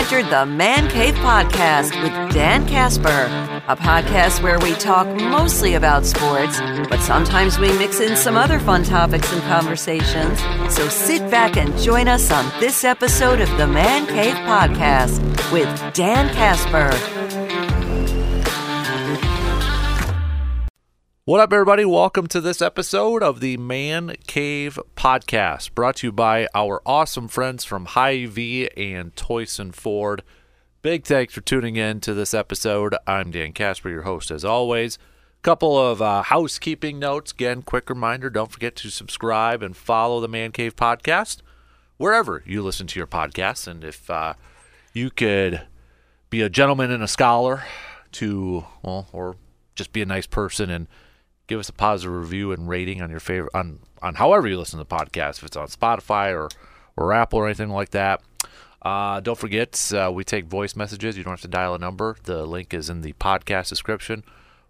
entered the Man Cave Podcast with Dan Casper, a podcast where we talk mostly about sports, but sometimes we mix in some other fun topics and conversations. So sit back and join us on this episode of the Man Cave Podcast with Dan Casper. What up, everybody? Welcome to this episode of the Man Cave Podcast, brought to you by our awesome friends from Hy-Vee and Toyson Ford. Big thanks for tuning in to this episode. I'm Dan Casper, your host, as always. Couple of uh, housekeeping notes. Again, quick reminder don't forget to subscribe and follow the Man Cave Podcast wherever you listen to your podcasts. And if uh, you could be a gentleman and a scholar to, well, or just be a nice person and give us a positive review and rating on your favorite on on however you listen to the podcast, if it's on Spotify or or Apple or anything like that. Uh, don't forget, uh, we take voice messages. You don't have to dial a number. The link is in the podcast description.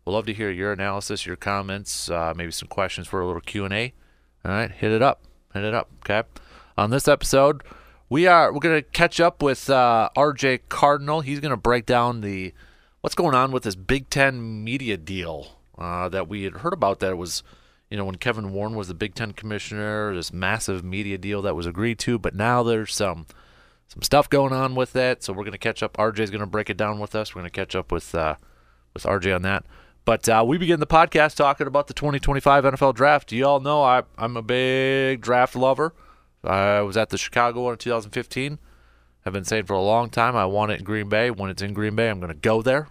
We'll love to hear your analysis, your comments, uh, maybe some questions for a little Q and A. All right, hit it up, hit it up. Okay. On this episode, we are we're gonna catch up with uh, R.J. Cardinal. He's gonna break down the what's going on with this Big Ten media deal uh, that we had heard about that it was, you know, when Kevin Warren was the Big Ten commissioner, this massive media deal that was agreed to, but now there's some some stuff going on with that. So we're going to catch up. RJ's going to break it down with us. We're going to catch up with uh, with RJ on that. But uh, we begin the podcast talking about the 2025 NFL Draft. You all know I, I'm a big draft lover. I was at the Chicago one in 2015. I've been saying for a long time I want it in Green Bay. When it's in Green Bay, I'm going to go there.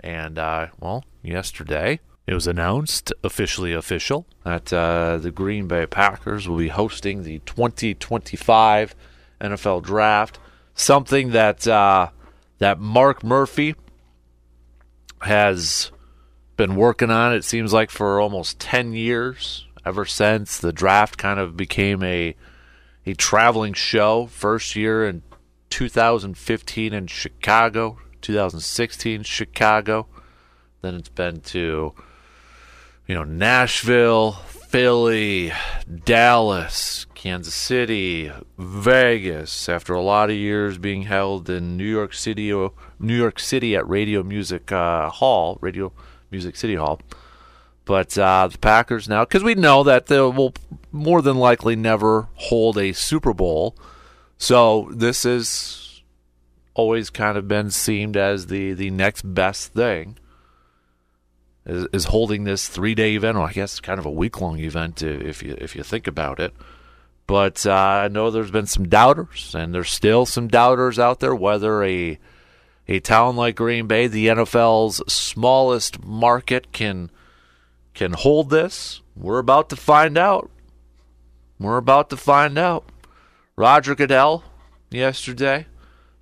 And uh, well, yesterday it was announced, officially official, that uh, the Green Bay Packers will be hosting the 2025 NFL Draft. Something that uh, that Mark Murphy has been working on. It seems like for almost 10 years, ever since the draft kind of became a a traveling show. First year in 2015 in Chicago, 2016 Chicago. Then it's been to you know, Nashville, Philly, Dallas, Kansas City, Vegas. After a lot of years being held in New York City, New York City at Radio Music uh, Hall, Radio Music City Hall. But uh, the Packers now, because we know that they will more than likely never hold a Super Bowl, so this has always kind of been seemed as the the next best thing is, is holding this three day event, or I guess kind of a week long event if you if you think about it. But uh, I know there's been some doubters, and there's still some doubters out there whether a a town like Green Bay, the NFL's smallest market, can can hold this. We're about to find out. We're about to find out. Roger Goodell yesterday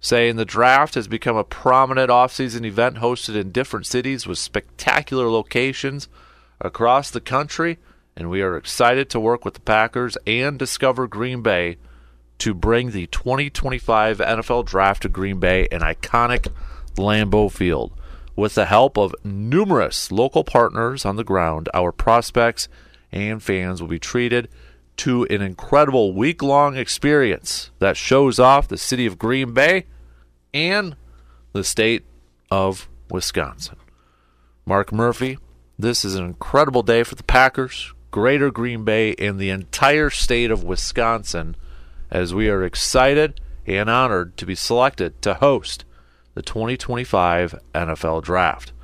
saying the draft has become a prominent off-season event hosted in different cities with spectacular locations across the country, and we are excited to work with the Packers and Discover Green Bay to bring the 2025 NFL Draft to Green Bay, an iconic Lambeau Field. With the help of numerous local partners on the ground, our prospects and fans will be treated to an incredible week long experience that shows off the city of Green Bay and the state of Wisconsin. Mark Murphy, this is an incredible day for the Packers, Greater Green Bay, and the entire state of Wisconsin as we are excited and honored to be selected to host the 2025 NFL Draft.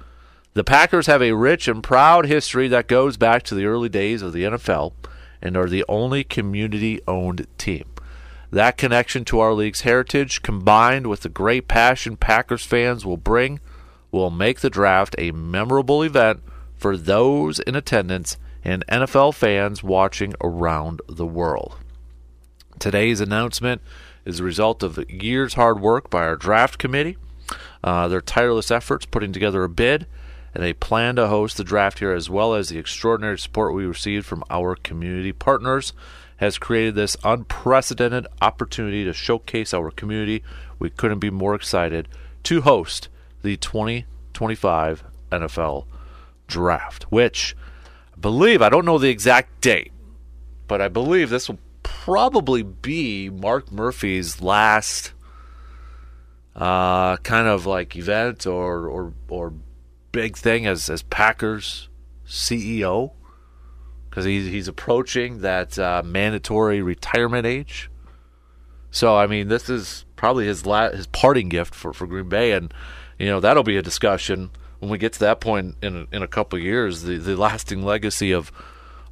The Packers have a rich and proud history that goes back to the early days of the NFL and are the only community owned team. That connection to our league's heritage, combined with the great passion Packers fans will bring, will make the draft a memorable event for those in attendance and NFL fans watching around the world. Today's announcement is a result of years' hard work by our draft committee, uh, their tireless efforts putting together a bid, and a plan to host the draft here, as well as the extraordinary support we received from our community partners has created this unprecedented opportunity to showcase our community. We couldn't be more excited to host the 2025 NFL Draft, which I believe, I don't know the exact date, but I believe this will probably be Mark Murphy's last uh, kind of like event or or or big thing as as Packers CEO because he's he's approaching that uh, mandatory retirement age. So I mean, this is probably his la- his parting gift for, for Green Bay, and you know that'll be a discussion when we get to that point in a, in a couple years. The the lasting legacy of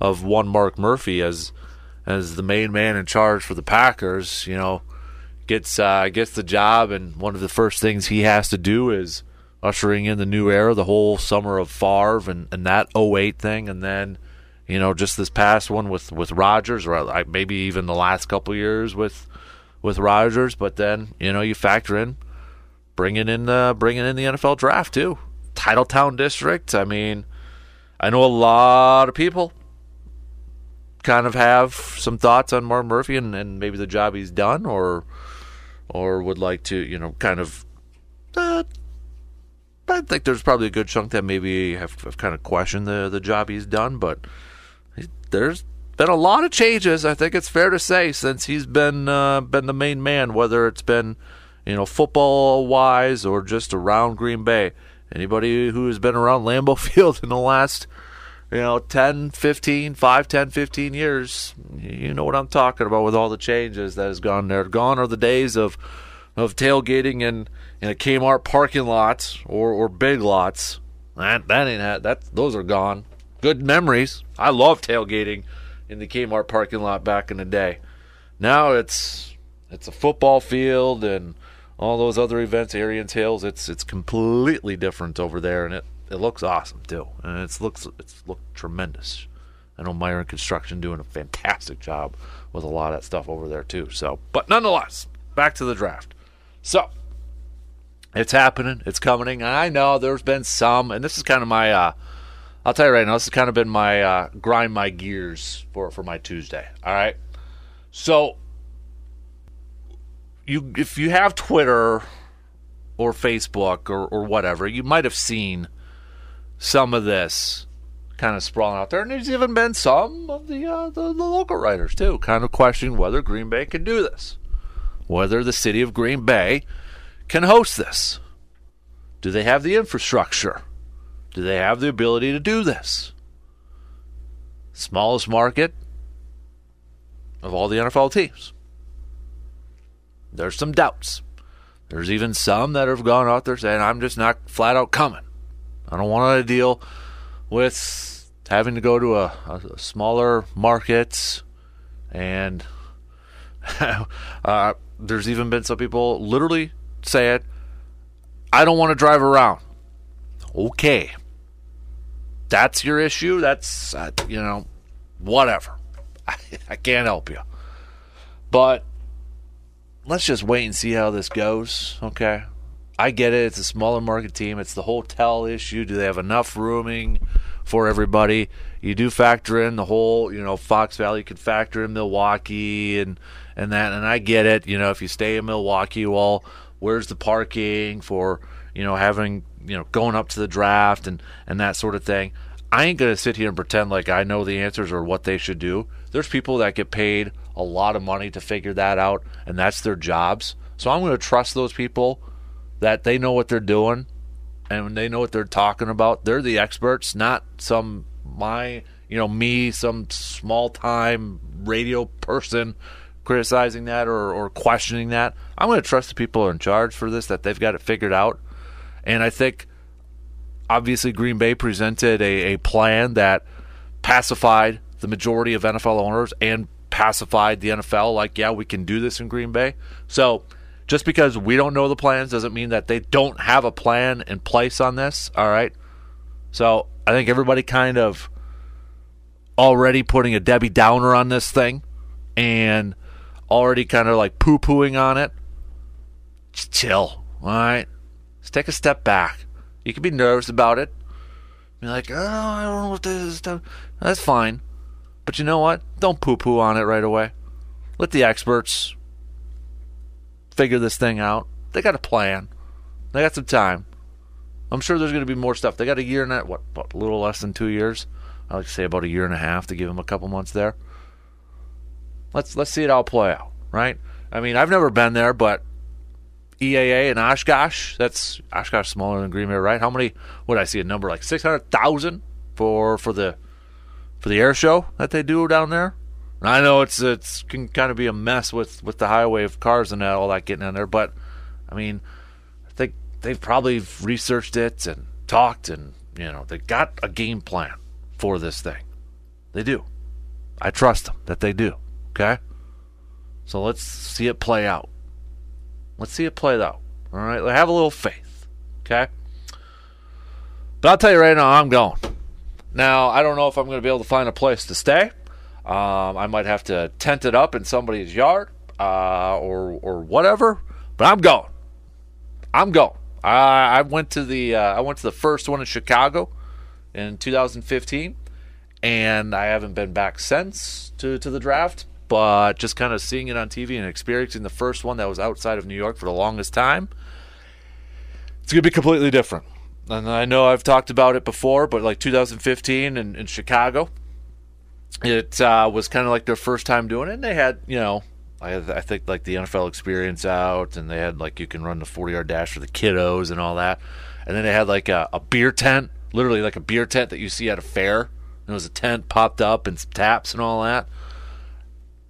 of one Mark Murphy as as the main man in charge for the Packers. You know, gets uh, gets the job, and one of the first things he has to do is ushering in the new era, the whole summer of Favre and, and that 08 thing, and then you know just this past one with with Rodgers, or maybe even the last couple years with with Rodgers. But then you know you factor in bringing in the bringing in the NFL draft too, Titletown district. I mean, I know a lot of people kind of have some thoughts on Mark Murphy and, and maybe the job he's done, or or would like to, you know, kind of. Uh, I think there's probably a good chunk that maybe have, have kind of questioned the the job he's done, but there's been a lot of changes. I think it's fair to say since he's been uh, been the main man, whether it's been you know football wise or just around Green Bay. Anybody who has been around Lambeau Field in the last you know 10 15 5 10 15 years you know what i'm talking about with all the changes that has gone there gone are the days of of tailgating in in a kmart parking lot or or big lots that that ain't that those are gone good memories i love tailgating in the kmart parking lot back in the day now it's it's a football field and all those other events Ariens hills it's it's completely different over there and it it looks awesome too, and it's looks it's looked tremendous. I know Miron Construction doing a fantastic job with a lot of that stuff over there too. So, but nonetheless, back to the draft. So, it's happening. It's coming. I know there's been some, and this is kind of my. Uh, I'll tell you right now, this has kind of been my uh, grind my gears for for my Tuesday. All right, so you if you have Twitter or Facebook or or whatever, you might have seen some of this kind of sprawling out there. And there's even been some of the, uh, the, the local writers, too, kind of questioning whether Green Bay can do this, whether the city of Green Bay can host this. Do they have the infrastructure? Do they have the ability to do this? Smallest market of all the NFL teams. There's some doubts. There's even some that have gone out there saying, I'm just not flat out coming. I don't want to deal with having to go to a, a smaller markets and uh, there's even been some people literally say it i don't want to drive around okay that's your issue that's uh, you know whatever I, I can't help you but let's just wait and see how this goes okay I get it. It's a smaller market team. It's the hotel issue. Do they have enough rooming for everybody? You do factor in the whole, you know, Fox Valley. You could factor in Milwaukee and and that. And I get it. You know, if you stay in Milwaukee, well, where's the parking for you know having you know going up to the draft and and that sort of thing. I ain't gonna sit here and pretend like I know the answers or what they should do. There's people that get paid a lot of money to figure that out, and that's their jobs. So I'm going to trust those people that they know what they're doing and they know what they're talking about. They're the experts, not some my you know me, some small time radio person criticizing that or, or questioning that. I'm going to trust the people in charge for this that they've got it figured out. And I think obviously Green Bay presented a, a plan that pacified the majority of NFL owners and pacified the NFL like, yeah, we can do this in Green Bay. So just because we don't know the plans doesn't mean that they don't have a plan in place on this. All right. So I think everybody kind of already putting a Debbie Downer on this thing and already kind of like poo pooing on it. Just chill. All right. Just take a step back. You can be nervous about it. Be like, oh, I don't know what this is. That's fine. But you know what? Don't poo poo on it right away. Let the experts figure this thing out. They got a plan. They got some time. I'm sure there's going to be more stuff. They got a year and that what, what a little less than two years. I like to say about a year and a half to give them a couple months there. Let's let's see it all play out, right? I mean, I've never been there, but EAA and Oshkosh, that's Oshkosh smaller than Green Bay, right? How many? would I see a number like six hundred thousand for for the for the air show that they do down there. And I know it's it's can kind of be a mess with with the highway of cars and all that getting in there, but I mean, I think they've probably researched it and talked and you know they got a game plan for this thing. They do. I trust them that they do. Okay. So let's see it play out. Let's see it play out. All right. Have a little faith. Okay. But I'll tell you right now, I'm going. Now, I don't know if I'm going to be able to find a place to stay. Um, I might have to tent it up in somebody's yard uh, or or whatever. But I'm going. I'm going. I, I went to the uh, I went to the first one in Chicago in 2015, and I haven't been back since to to the draft. But just kind of seeing it on TV and experiencing the first one that was outside of New York for the longest time, it's gonna be completely different. And I know I've talked about it before, but like 2015 in, in Chicago, it uh, was kind of like their first time doing it. And they had, you know, I, I think like the NFL experience out, and they had like you can run the 40 yard dash for the kiddos and all that. And then they had like a, a beer tent, literally like a beer tent that you see at a fair. There was a tent popped up and some taps and all that.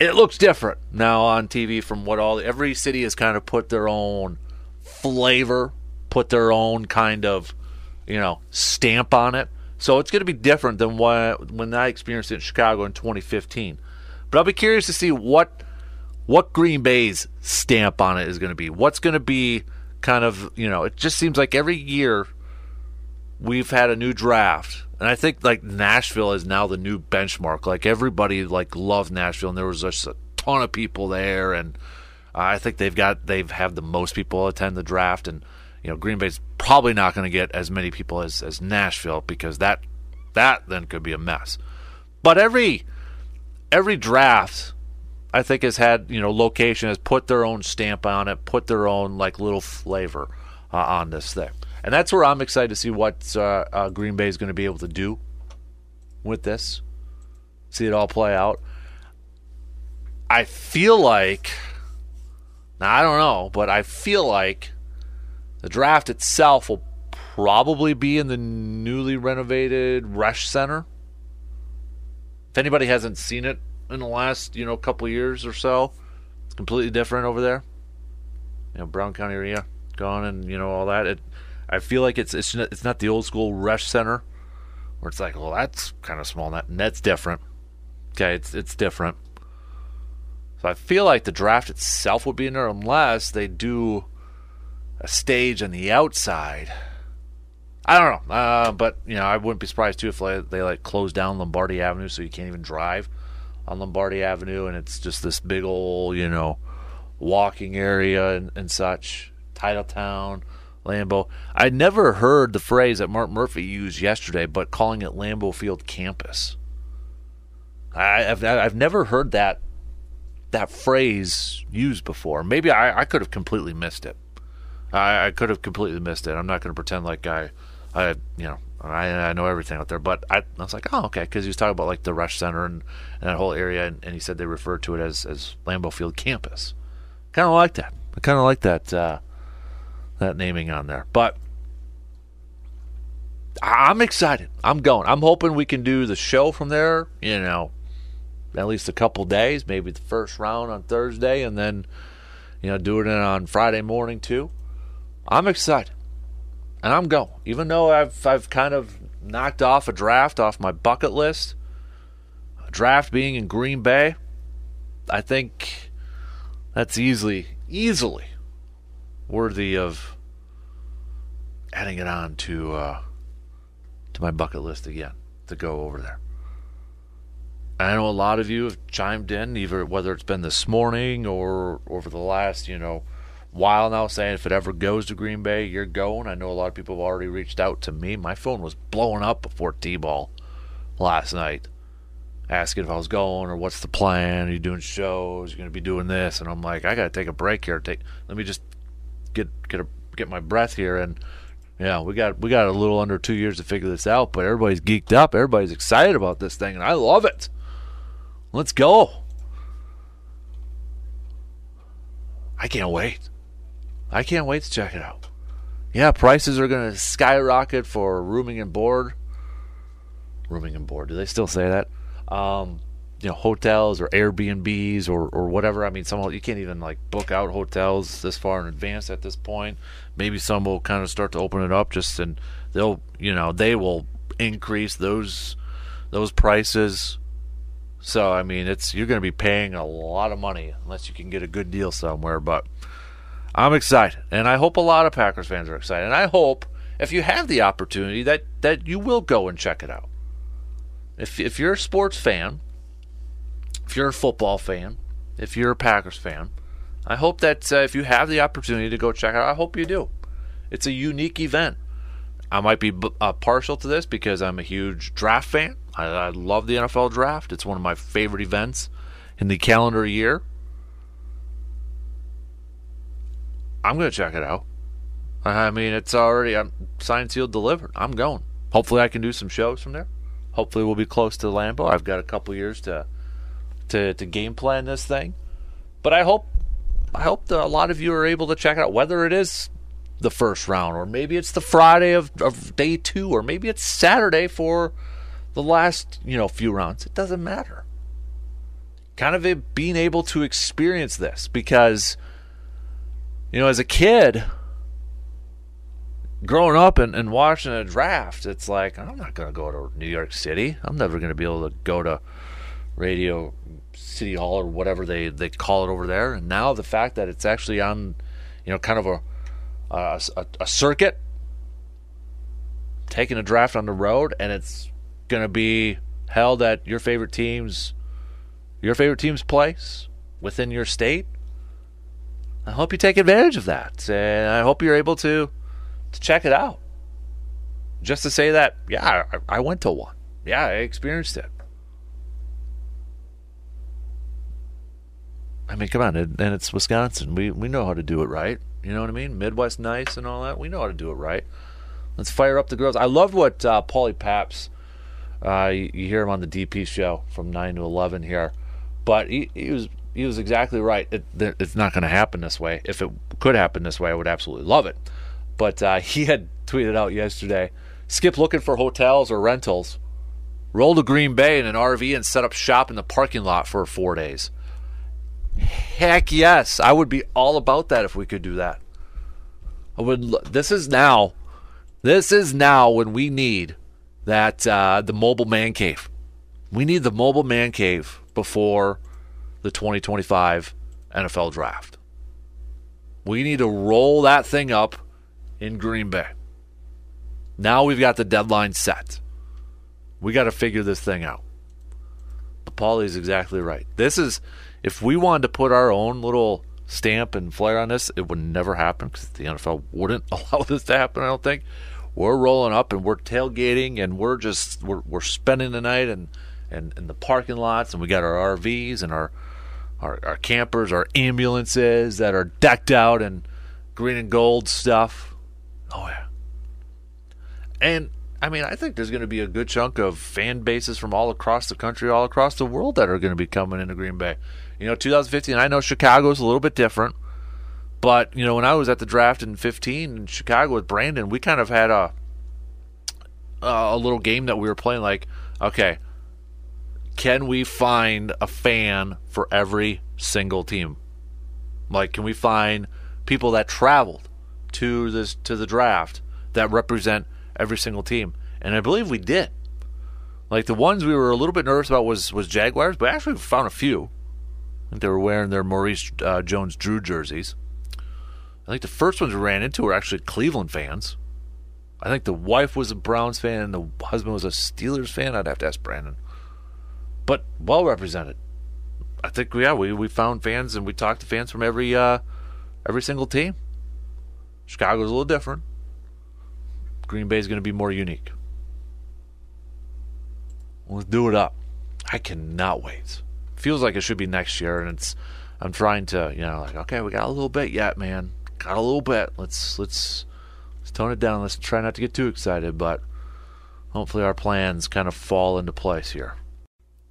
It looks different now on TV from what all every city has kind of put their own flavor, put their own kind of you know stamp on it. So it's going to be different than what when I experienced it in Chicago in 2015. But I'll be curious to see what what Green Bay's stamp on it is going to be. What's going to be kind of you know? It just seems like every year we've had a new draft, and I think like Nashville is now the new benchmark. Like everybody like loved Nashville, and there was just a ton of people there, and I think they've got they've had the most people attend the draft, and you know Green Bay's probably not going to get as many people as as Nashville because that that then could be a mess. But every every draft I think has had you know location has put their own stamp on it, put their own like little flavor uh, on this thing, and that's where I'm excited to see what uh, uh, Green Bay is going to be able to do with this. See it all play out. I feel like now I don't know, but I feel like the draft itself will probably be in the newly renovated Resch Center. If anybody hasn't seen it in the last, you know, couple years or so, it's completely different over there. You know, Brown County area gone and you know all that. It, I feel like it's it's it's not the old school Resch Center where it's like, well, that's kind of small. That that's different. Okay, it's it's different. So I feel like the draft itself would be in there unless they do a stage on the outside. I don't know, uh, but you know, I wouldn't be surprised too if they, they like close down Lombardi Avenue so you can't even drive on Lombardi Avenue, and it's just this big old, you know, walking area and, and such. Titletown, Lambeau. I never heard the phrase that Mark Murphy used yesterday, but calling it Lambeau Field Campus. I, have I've never heard that that phrase used before. Maybe I, I could have completely missed it. I, I could have completely missed it. I'm not going to pretend like I, I, you know, I, I know everything out there. But I, I was like, oh, okay, because he was talking about like the Resch Center and, and that whole area, and, and, he said they referred to it as as Lambeau Field Campus. Kind of like that. I kind of like that uh, that naming on there. But I'm excited. I'm going. I'm hoping we can do the show from there. You know, at least a couple days, maybe the first round on Thursday, and then you know doing it on Friday morning too. I'm excited, and I'm going. Even though I've I've kind of knocked off a draft off my bucket list, a draft being in Green Bay, I think that's easily easily worthy of adding it on to uh, to my bucket list again to go over there. I know a lot of you have chimed in, either whether it's been this morning or over the last, you know, while now, saying if it ever goes to Green Bay, you're going. I know a lot of people have already reached out to me. My phone was blowing up before T-ball last night, asking if I was going or what's the plan. Are you doing shows? You're going to be doing this, and I'm like, I got to take a break here. Take, let me just get get a, get my breath here and yeah, we got we got a little under two years to figure this out, but everybody's geeked up. Everybody's excited about this thing, and I love it. Let's go. I can't wait. I can't wait to check it out. Yeah, prices are going to skyrocket for rooming and board. Rooming and board. Do they still say that? Um, you know, hotels or Airbnbs or, or whatever. I mean, some you can't even like book out hotels this far in advance at this point. Maybe some will kind of start to open it up just and they'll, you know, they will increase those those prices. So I mean, it's you're going to be paying a lot of money unless you can get a good deal somewhere. But I'm excited, and I hope a lot of Packers fans are excited. And I hope if you have the opportunity that that you will go and check it out. If if you're a sports fan, if you're a football fan, if you're a Packers fan, I hope that uh, if you have the opportunity to go check it out, I hope you do. It's a unique event. I might be uh, partial to this because I'm a huge draft fan. I, I love the NFL draft. It's one of my favorite events in the calendar year. I'm going to check it out. I mean, it's already I'm signed, sealed, delivered. I'm going. Hopefully, I can do some shows from there. Hopefully, we'll be close to Lambeau. I've got a couple years to to to game plan this thing, but I hope I hope that a lot of you are able to check out. Whether it is the first round, or maybe it's the Friday of, of day two, or maybe it's Saturday for the last you know few rounds. It doesn't matter. Kind of being able to experience this because you know as a kid growing up and, and watching a draft, it's like I'm not going to go to New York City. I'm never going to be able to go to Radio City Hall or whatever they, they call it over there. And now the fact that it's actually on, you know, kind of a a, a circuit, taking a draft on the road, and it's going to be held at your favorite team's your favorite team's place within your state. I hope you take advantage of that, and I hope you're able to to check it out. Just to say that, yeah, I, I went to one. Yeah, I experienced it. I mean, come on, and it's Wisconsin. We we know how to do it right. You know what I mean? Midwest nice and all that. We know how to do it right. Let's fire up the girls. I loved what uh, Paulie Paps. Uh, you, you, hear him on the DP show from nine to eleven here, but he, he was he was exactly right. It, it's not going to happen this way. If it could happen this way, I would absolutely love it. But uh, he had tweeted out yesterday skip looking for hotels or rentals, roll to Green Bay in an RV and set up shop in the parking lot for four days. Heck yes, I would be all about that if we could do that. I would. This is now. This is now when we need that uh, the mobile man cave. We need the mobile man cave before the 2025 NFL draft. We need to roll that thing up in Green Bay. Now we've got the deadline set. We got to figure this thing out. But Paulie is exactly right. This is if we wanted to put our own little stamp and flair on this, it would never happen because the NFL wouldn't allow this to happen. I don't think. We're rolling up and we're tailgating and we're just we're, we're spending the night and and in the parking lots and we got our RVs and our, our our campers, our ambulances that are decked out in green and gold stuff. Oh yeah. And I mean, I think there's going to be a good chunk of fan bases from all across the country, all across the world that are going to be coming into Green Bay. You know, 2015. I know Chicago's a little bit different, but you know, when I was at the draft in 15 in Chicago with Brandon, we kind of had a a little game that we were playing. Like, okay, can we find a fan for every single team? Like, can we find people that traveled? to this to the draft that represent every single team, and I believe we did. Like the ones we were a little bit nervous about was was Jaguars, but actually we found a few. I think they were wearing their Maurice uh, Jones-Drew jerseys. I think the first ones we ran into were actually Cleveland fans. I think the wife was a Browns fan and the husband was a Steelers fan. I'd have to ask Brandon. But well represented. I think yeah, we, we found fans and we talked to fans from every uh, every single team. Chicago's a little different. Green Bay is going to be more unique. Let's do it up. I cannot wait. Feels like it should be next year, and it's. I'm trying to, you know, like okay, we got a little bit yet, man. Got a little bit. Let's let's let's tone it down. Let's try not to get too excited, but hopefully our plans kind of fall into place here.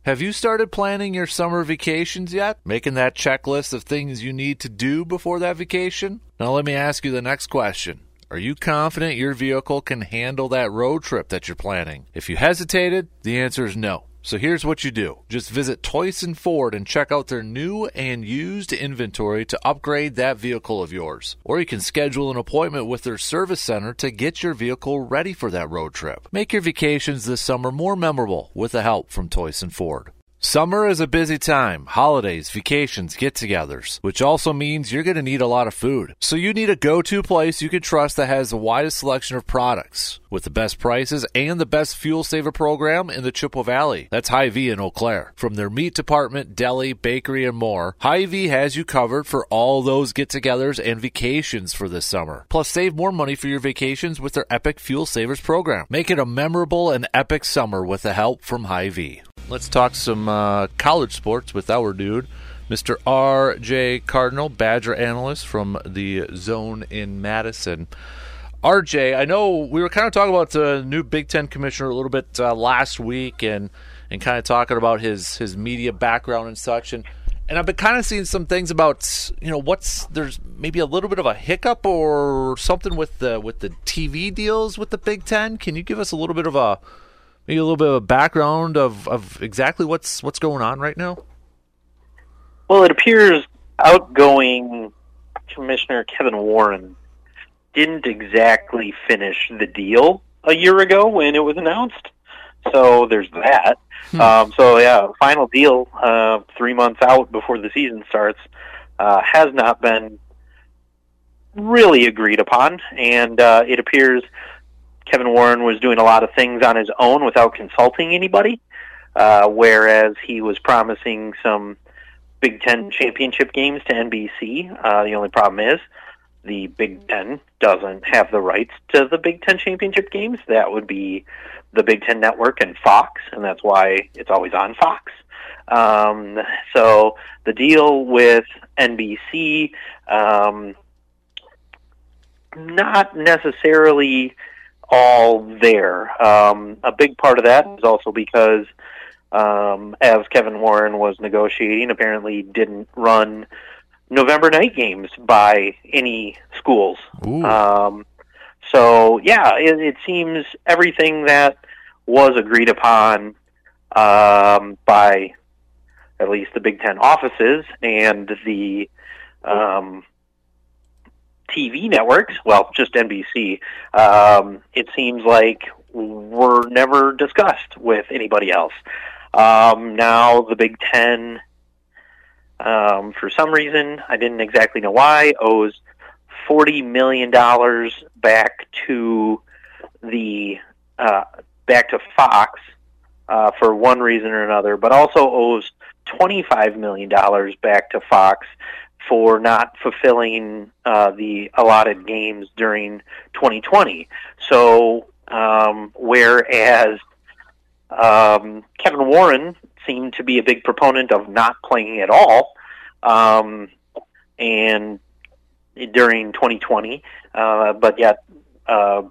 Have you started planning your summer vacations yet? Making that checklist of things you need to do before that vacation? Now, let me ask you the next question. Are you confident your vehicle can handle that road trip that you're planning? If you hesitated, the answer is no. So here's what you do. Just visit Toyson Ford and check out their new and used inventory to upgrade that vehicle of yours. Or you can schedule an appointment with their service center to get your vehicle ready for that road trip. Make your vacations this summer more memorable with the help from Toyson Ford. Summer is a busy time, holidays, vacations, get togethers, which also means you're going to need a lot of food. So you need a go to place you can trust that has the widest selection of products with the best prices and the best fuel saver program in the Chippewa Valley. That's Hy-Vee in Eau Claire. From their meat department, deli, bakery, and more, Hy-Vee has you covered for all those get togethers and vacations for this summer. Plus, save more money for your vacations with their Epic Fuel Savers program. Make it a memorable and epic summer with the help from Hy-Vee. Let's talk some uh, college sports with our dude, Mr. R.J. Cardinal, Badger analyst from the Zone in Madison. RJ, I know we were kind of talking about the new Big Ten commissioner a little bit uh, last week, and and kind of talking about his his media background and such, and and I've been kind of seeing some things about you know what's there's maybe a little bit of a hiccup or something with the with the TV deals with the Big Ten. Can you give us a little bit of a maybe a little bit of a background of, of exactly what's what's going on right now? Well, it appears outgoing Commissioner Kevin Warren didn't exactly finish the deal a year ago when it was announced. So there's that. Hmm. Um, so yeah, final deal uh, three months out before the season starts uh, has not been really agreed upon, and uh, it appears Kevin Warren was doing a lot of things on his own without consulting anybody, uh, whereas he was promising some Big Ten championship games to NBC. Uh, the only problem is the Big Ten doesn't have the rights to the Big Ten championship games. That would be the Big Ten Network and Fox, and that's why it's always on Fox. Um, so the deal with NBC, um, not necessarily all there. Um, a big part of that is also because, um, as Kevin Warren was negotiating, apparently didn't run November night games by any schools. Um, so yeah, it, it seems everything that was agreed upon um, by at least the Big Ten offices and the um, TV networks, well, just NBC, um, it seems like were never discussed with anybody else. Um, now the Big Ten, um, for some reason, I didn't exactly know why, owes forty million dollars back to the uh, back to Fox uh, for one reason or another, but also owes twenty five million dollars back to Fox for not fulfilling uh, the allotted games during 2020. So, um, whereas um, Kevin Warren seemed to be a big proponent of not playing at all, um, and during 2020, uh, but yet. Uh,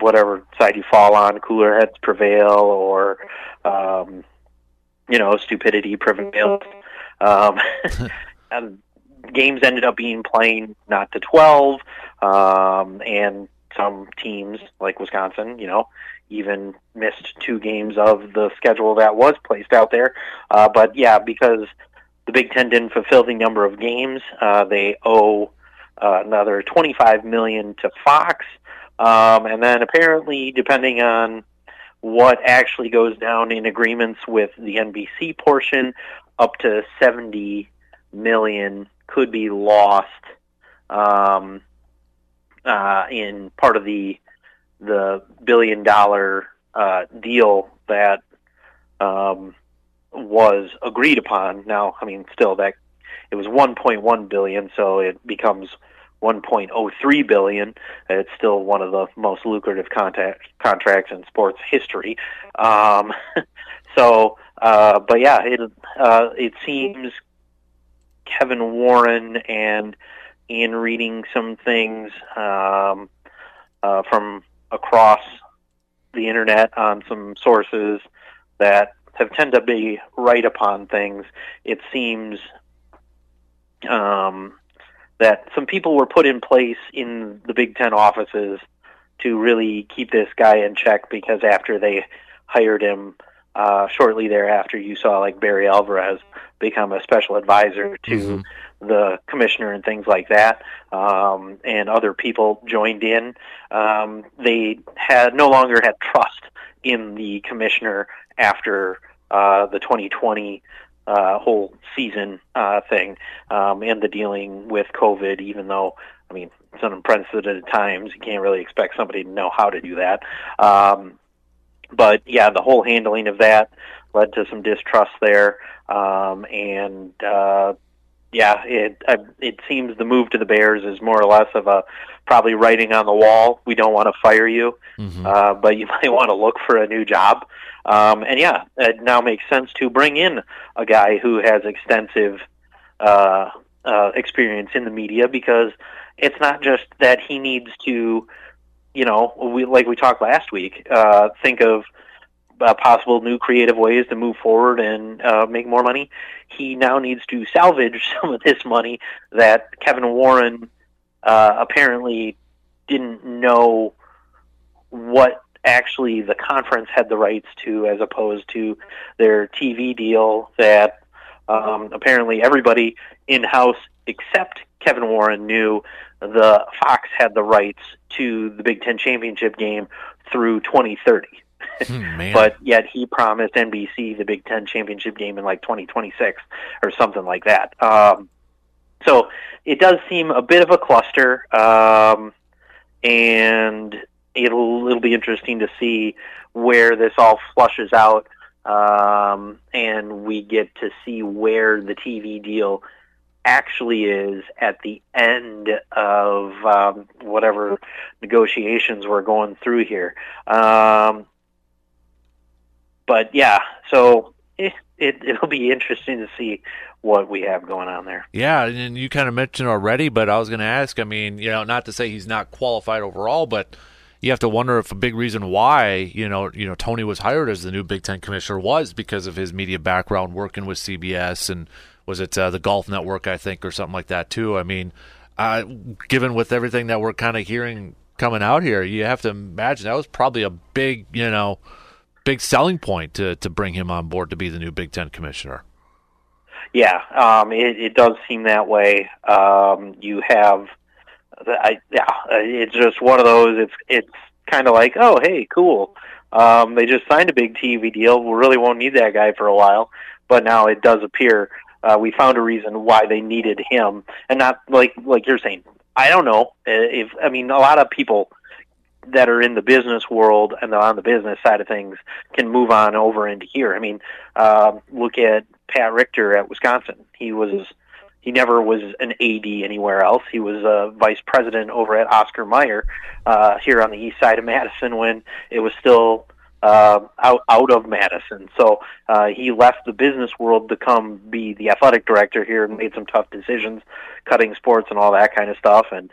whatever side you fall on, cooler heads prevail, or um, you know, stupidity prevails. Um, and games ended up being playing not to 12, um, and some teams like Wisconsin, you know, even missed two games of the schedule that was placed out there. Uh, but yeah, because the Big Ten didn't fulfill the number of games, uh, they owe uh, another 25 million to Fox, um, and then apparently, depending on what actually goes down in agreements with the NBC portion, up to 70 million could be lost um, uh, in part of the the billion dollar uh, deal that um, was agreed upon. Now, I mean, still that it was 1.1 billion, so it becomes 1.03 billion. It's still one of the most lucrative contact, contracts in sports history. Um, so, uh, but yeah, it uh, it seems Kevin Warren and in reading some things um, uh, from across the internet on some sources that have tend to be right upon things. It seems um, that some people were put in place in the Big Ten offices to really keep this guy in check because after they hired him, uh, shortly thereafter, you saw like Barry Alvarez become a special advisor to mm-hmm. The commissioner and things like that, um, and other people joined in. Um, they had no longer had trust in the commissioner after uh, the 2020 uh, whole season uh, thing um, and the dealing with COVID, even though, I mean, it's unprecedented times. You can't really expect somebody to know how to do that. Um, but yeah, the whole handling of that led to some distrust there. Um, and uh, yeah, it uh, it seems the move to the Bears is more or less of a probably writing on the wall. We don't want to fire you, mm-hmm. uh, but you might want to look for a new job. Um, and yeah, it now makes sense to bring in a guy who has extensive uh, uh, experience in the media because it's not just that he needs to, you know, we like we talked last week. Uh, think of uh, possible new creative ways to move forward and uh, make more money. He now needs to salvage some of this money that Kevin Warren uh, apparently didn't know what actually the conference had the rights to, as opposed to their TV deal that um, apparently everybody in house except Kevin Warren knew the Fox had the rights to the Big Ten championship game through 2030. Hmm, but yet he promised NBC the Big Ten championship game in like 2026 or something like that. Um, so it does seem a bit of a cluster, um, and it'll it'll be interesting to see where this all flushes out, um, and we get to see where the TV deal actually is at the end of um, whatever negotiations we're going through here. Um, but yeah, so it, it it'll be interesting to see what we have going on there. Yeah, and you kind of mentioned already, but I was going to ask. I mean, you know, not to say he's not qualified overall, but you have to wonder if a big reason why you know you know Tony was hired as the new Big Ten commissioner was because of his media background, working with CBS and was it uh, the Golf Network, I think, or something like that too. I mean, uh, given with everything that we're kind of hearing coming out here, you have to imagine that was probably a big you know big selling point to to bring him on board to be the new Big Ten commissioner. Yeah, um, it, it does seem that way. Um, you have, I, yeah, it's just one of those. It's it's kind of like, oh, hey, cool. Um, they just signed a big TV deal. We really won't need that guy for a while, but now it does appear uh, we found a reason why they needed him, and not like like you're saying. I don't know if I mean a lot of people that are in the business world and on the business side of things can move on over into here. I mean, uh, look at Pat Richter at Wisconsin. He was he never was an AD anywhere else. He was a vice president over at Oscar Mayer uh, here on the east side of Madison when it was still uh, out out of Madison. So uh, he left the business world to come be the athletic director here and made some tough decisions, cutting sports and all that kind of stuff. And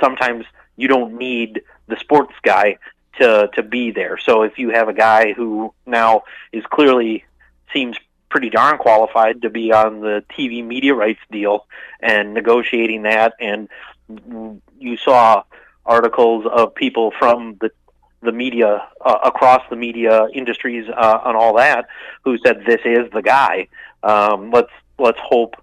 sometimes you don't need the sports guy to to be there. So if you have a guy who now is clearly seems pretty darn qualified to be on the TV media rights deal and negotiating that, and you saw articles of people from the the media uh, across the media industries uh, and all that who said this is the guy. Um, let's let's hope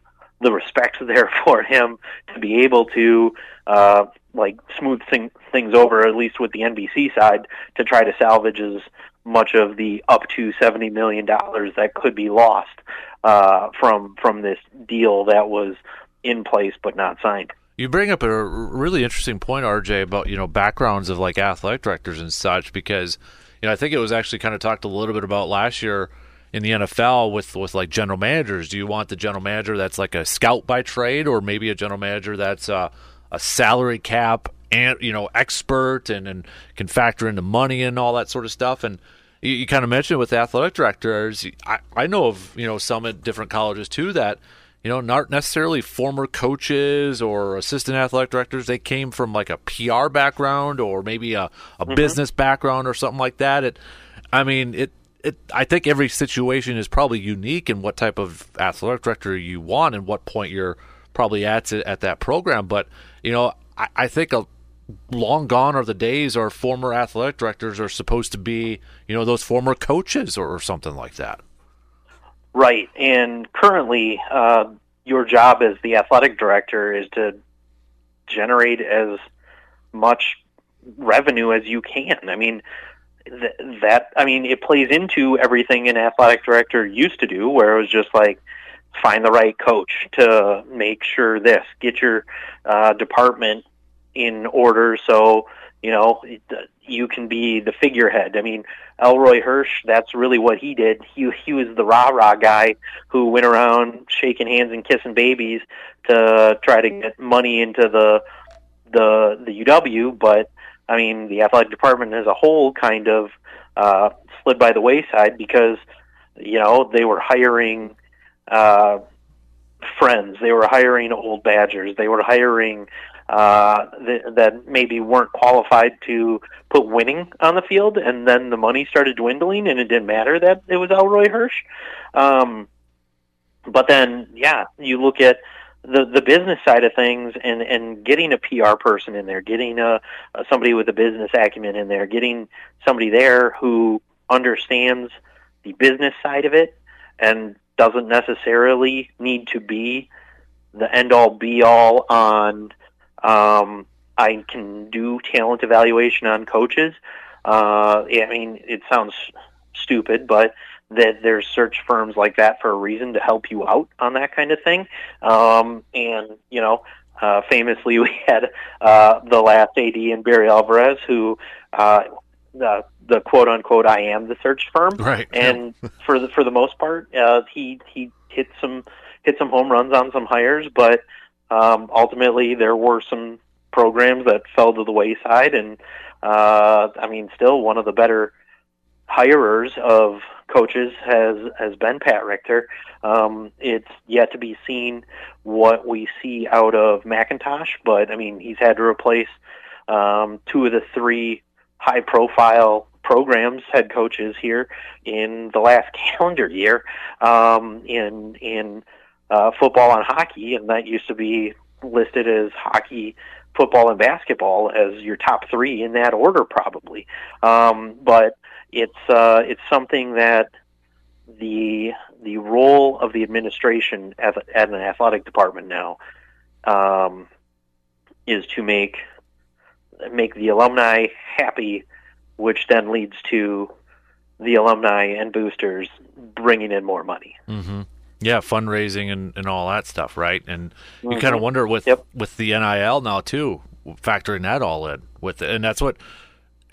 the respect there for him to be able to uh, like smooth thing, things over, at least with the NBC side, to try to salvage as much of the up to seventy million dollars that could be lost uh, from from this deal that was in place but not signed. You bring up a really interesting point, RJ, about you know backgrounds of like athletic directors and such, because you know I think it was actually kind of talked a little bit about last year in the NFL with with like general managers. Do you want the general manager that's like a scout by trade, or maybe a general manager that's uh, a salary cap and you know expert and, and can factor into money and all that sort of stuff. And you, you kind of mentioned with athletic directors I, I know of you know some at different colleges too that you know not necessarily former coaches or assistant athletic directors. They came from like a pr background or maybe a, a mm-hmm. business background or something like that. It i mean it it, I think every situation is probably unique in what type of athletic director you want and what point you're probably at at that program. But you know, I, I think a, long gone are the days our former athletic directors are supposed to be, you know, those former coaches or, or something like that. Right, and currently, uh, your job as the athletic director is to generate as much revenue as you can. I mean, th- that I mean, it plays into everything an athletic director used to do, where it was just like find the right coach to make sure this, get your uh, department in order, so you know you can be the figurehead. I mean, Elroy Hirsch, that's really what he did. He he was the rah rah guy who went around shaking hands and kissing babies to try to get money into the the the UW, but I mean, the athletic department as a whole kind of uh, slid by the wayside because you know they were hiring uh, friends, they were hiring old Badgers, they were hiring uh, th- that maybe weren't qualified to put winning on the field, and then the money started dwindling, and it didn't matter that it was Elroy Hirsch. Um, but then, yeah, you look at the the business side of things and and getting a PR person in there, getting a, a somebody with a business acumen in there, getting somebody there who understands the business side of it and doesn't necessarily need to be the end all be all on um, I can do talent evaluation on coaches. Uh, I mean, it sounds stupid, but that there's search firms like that for a reason to help you out on that kind of thing. Um, and you know, uh, famously, we had uh, the last AD in Barry Alvarez, who uh, the the quote unquote I am the search firm, right? And for the for the most part, uh, he he hit some hit some home runs on some hires, but um, ultimately there were some programs that fell to the wayside, and uh, I mean, still one of the better hirers of coaches has has been Pat Richter. Um, it's yet to be seen what we see out of McIntosh, but I mean he's had to replace um, two of the three high profile programs head coaches here in the last calendar year um, in in uh, football and hockey, and that used to be listed as hockey, football, and basketball as your top three in that order, probably. Um, but it's uh, it's something that the the role of the administration at, at an athletic department now um, is to make make the alumni happy, which then leads to the alumni and boosters bringing in more money. Mm-hmm. Yeah, fundraising and, and all that stuff, right? And you mm-hmm. kind of wonder with yep. with the NIL now too, factoring that all in with, it, and that's what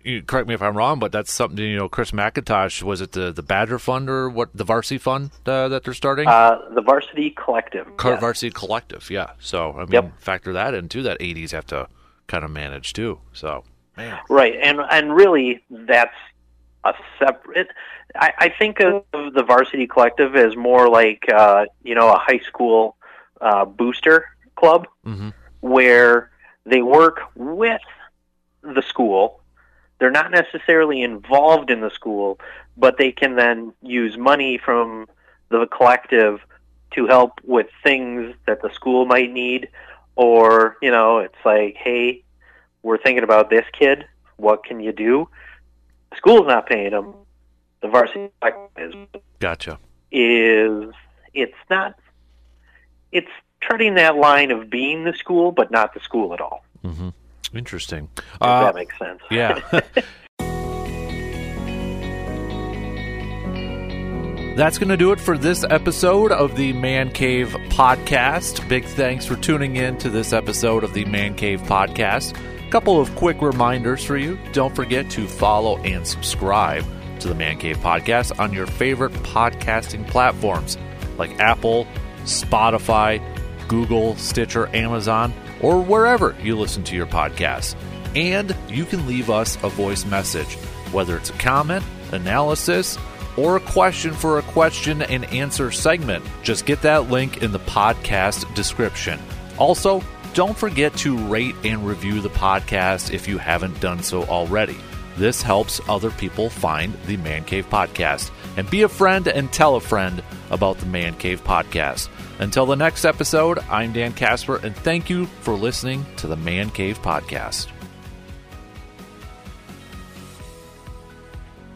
you correct me if I'm wrong, but that's something you know. Chris McIntosh was it the the Badger Fund or what the Varsity Fund uh, that they're starting? Uh, the Varsity Collective. yes. Varsity Collective, yeah. So I mean, yep. factor that into that 80s have to kind of manage too. So man, right, and and really that's a separate. I, I think of the Varsity Collective as more like uh, you know a high school uh, booster club mm-hmm. where they work with the school they're not necessarily involved in the school, but they can then use money from the collective to help with things that the school might need or you know it's like hey we're thinking about this kid what can you do the school's not paying them the varsity is gotcha is it's not it's treading that line of being the school but not the school at all mm-hmm. Interesting. Uh, that makes sense. Yeah. That's going to do it for this episode of the Man Cave Podcast. Big thanks for tuning in to this episode of the Man Cave Podcast. Couple of quick reminders for you. Don't forget to follow and subscribe to the Man Cave Podcast on your favorite podcasting platforms like Apple, Spotify, Google, Stitcher, Amazon or wherever you listen to your podcasts. And you can leave us a voice message, whether it's a comment, analysis, or a question for a question and answer segment. Just get that link in the podcast description. Also, don't forget to rate and review the podcast if you haven't done so already. This helps other people find the Man Cave podcast. and be a friend and tell a friend about the Man Cave Podcast. Until the next episode, I'm Dan Casper, and thank you for listening to the Man Cave Podcast.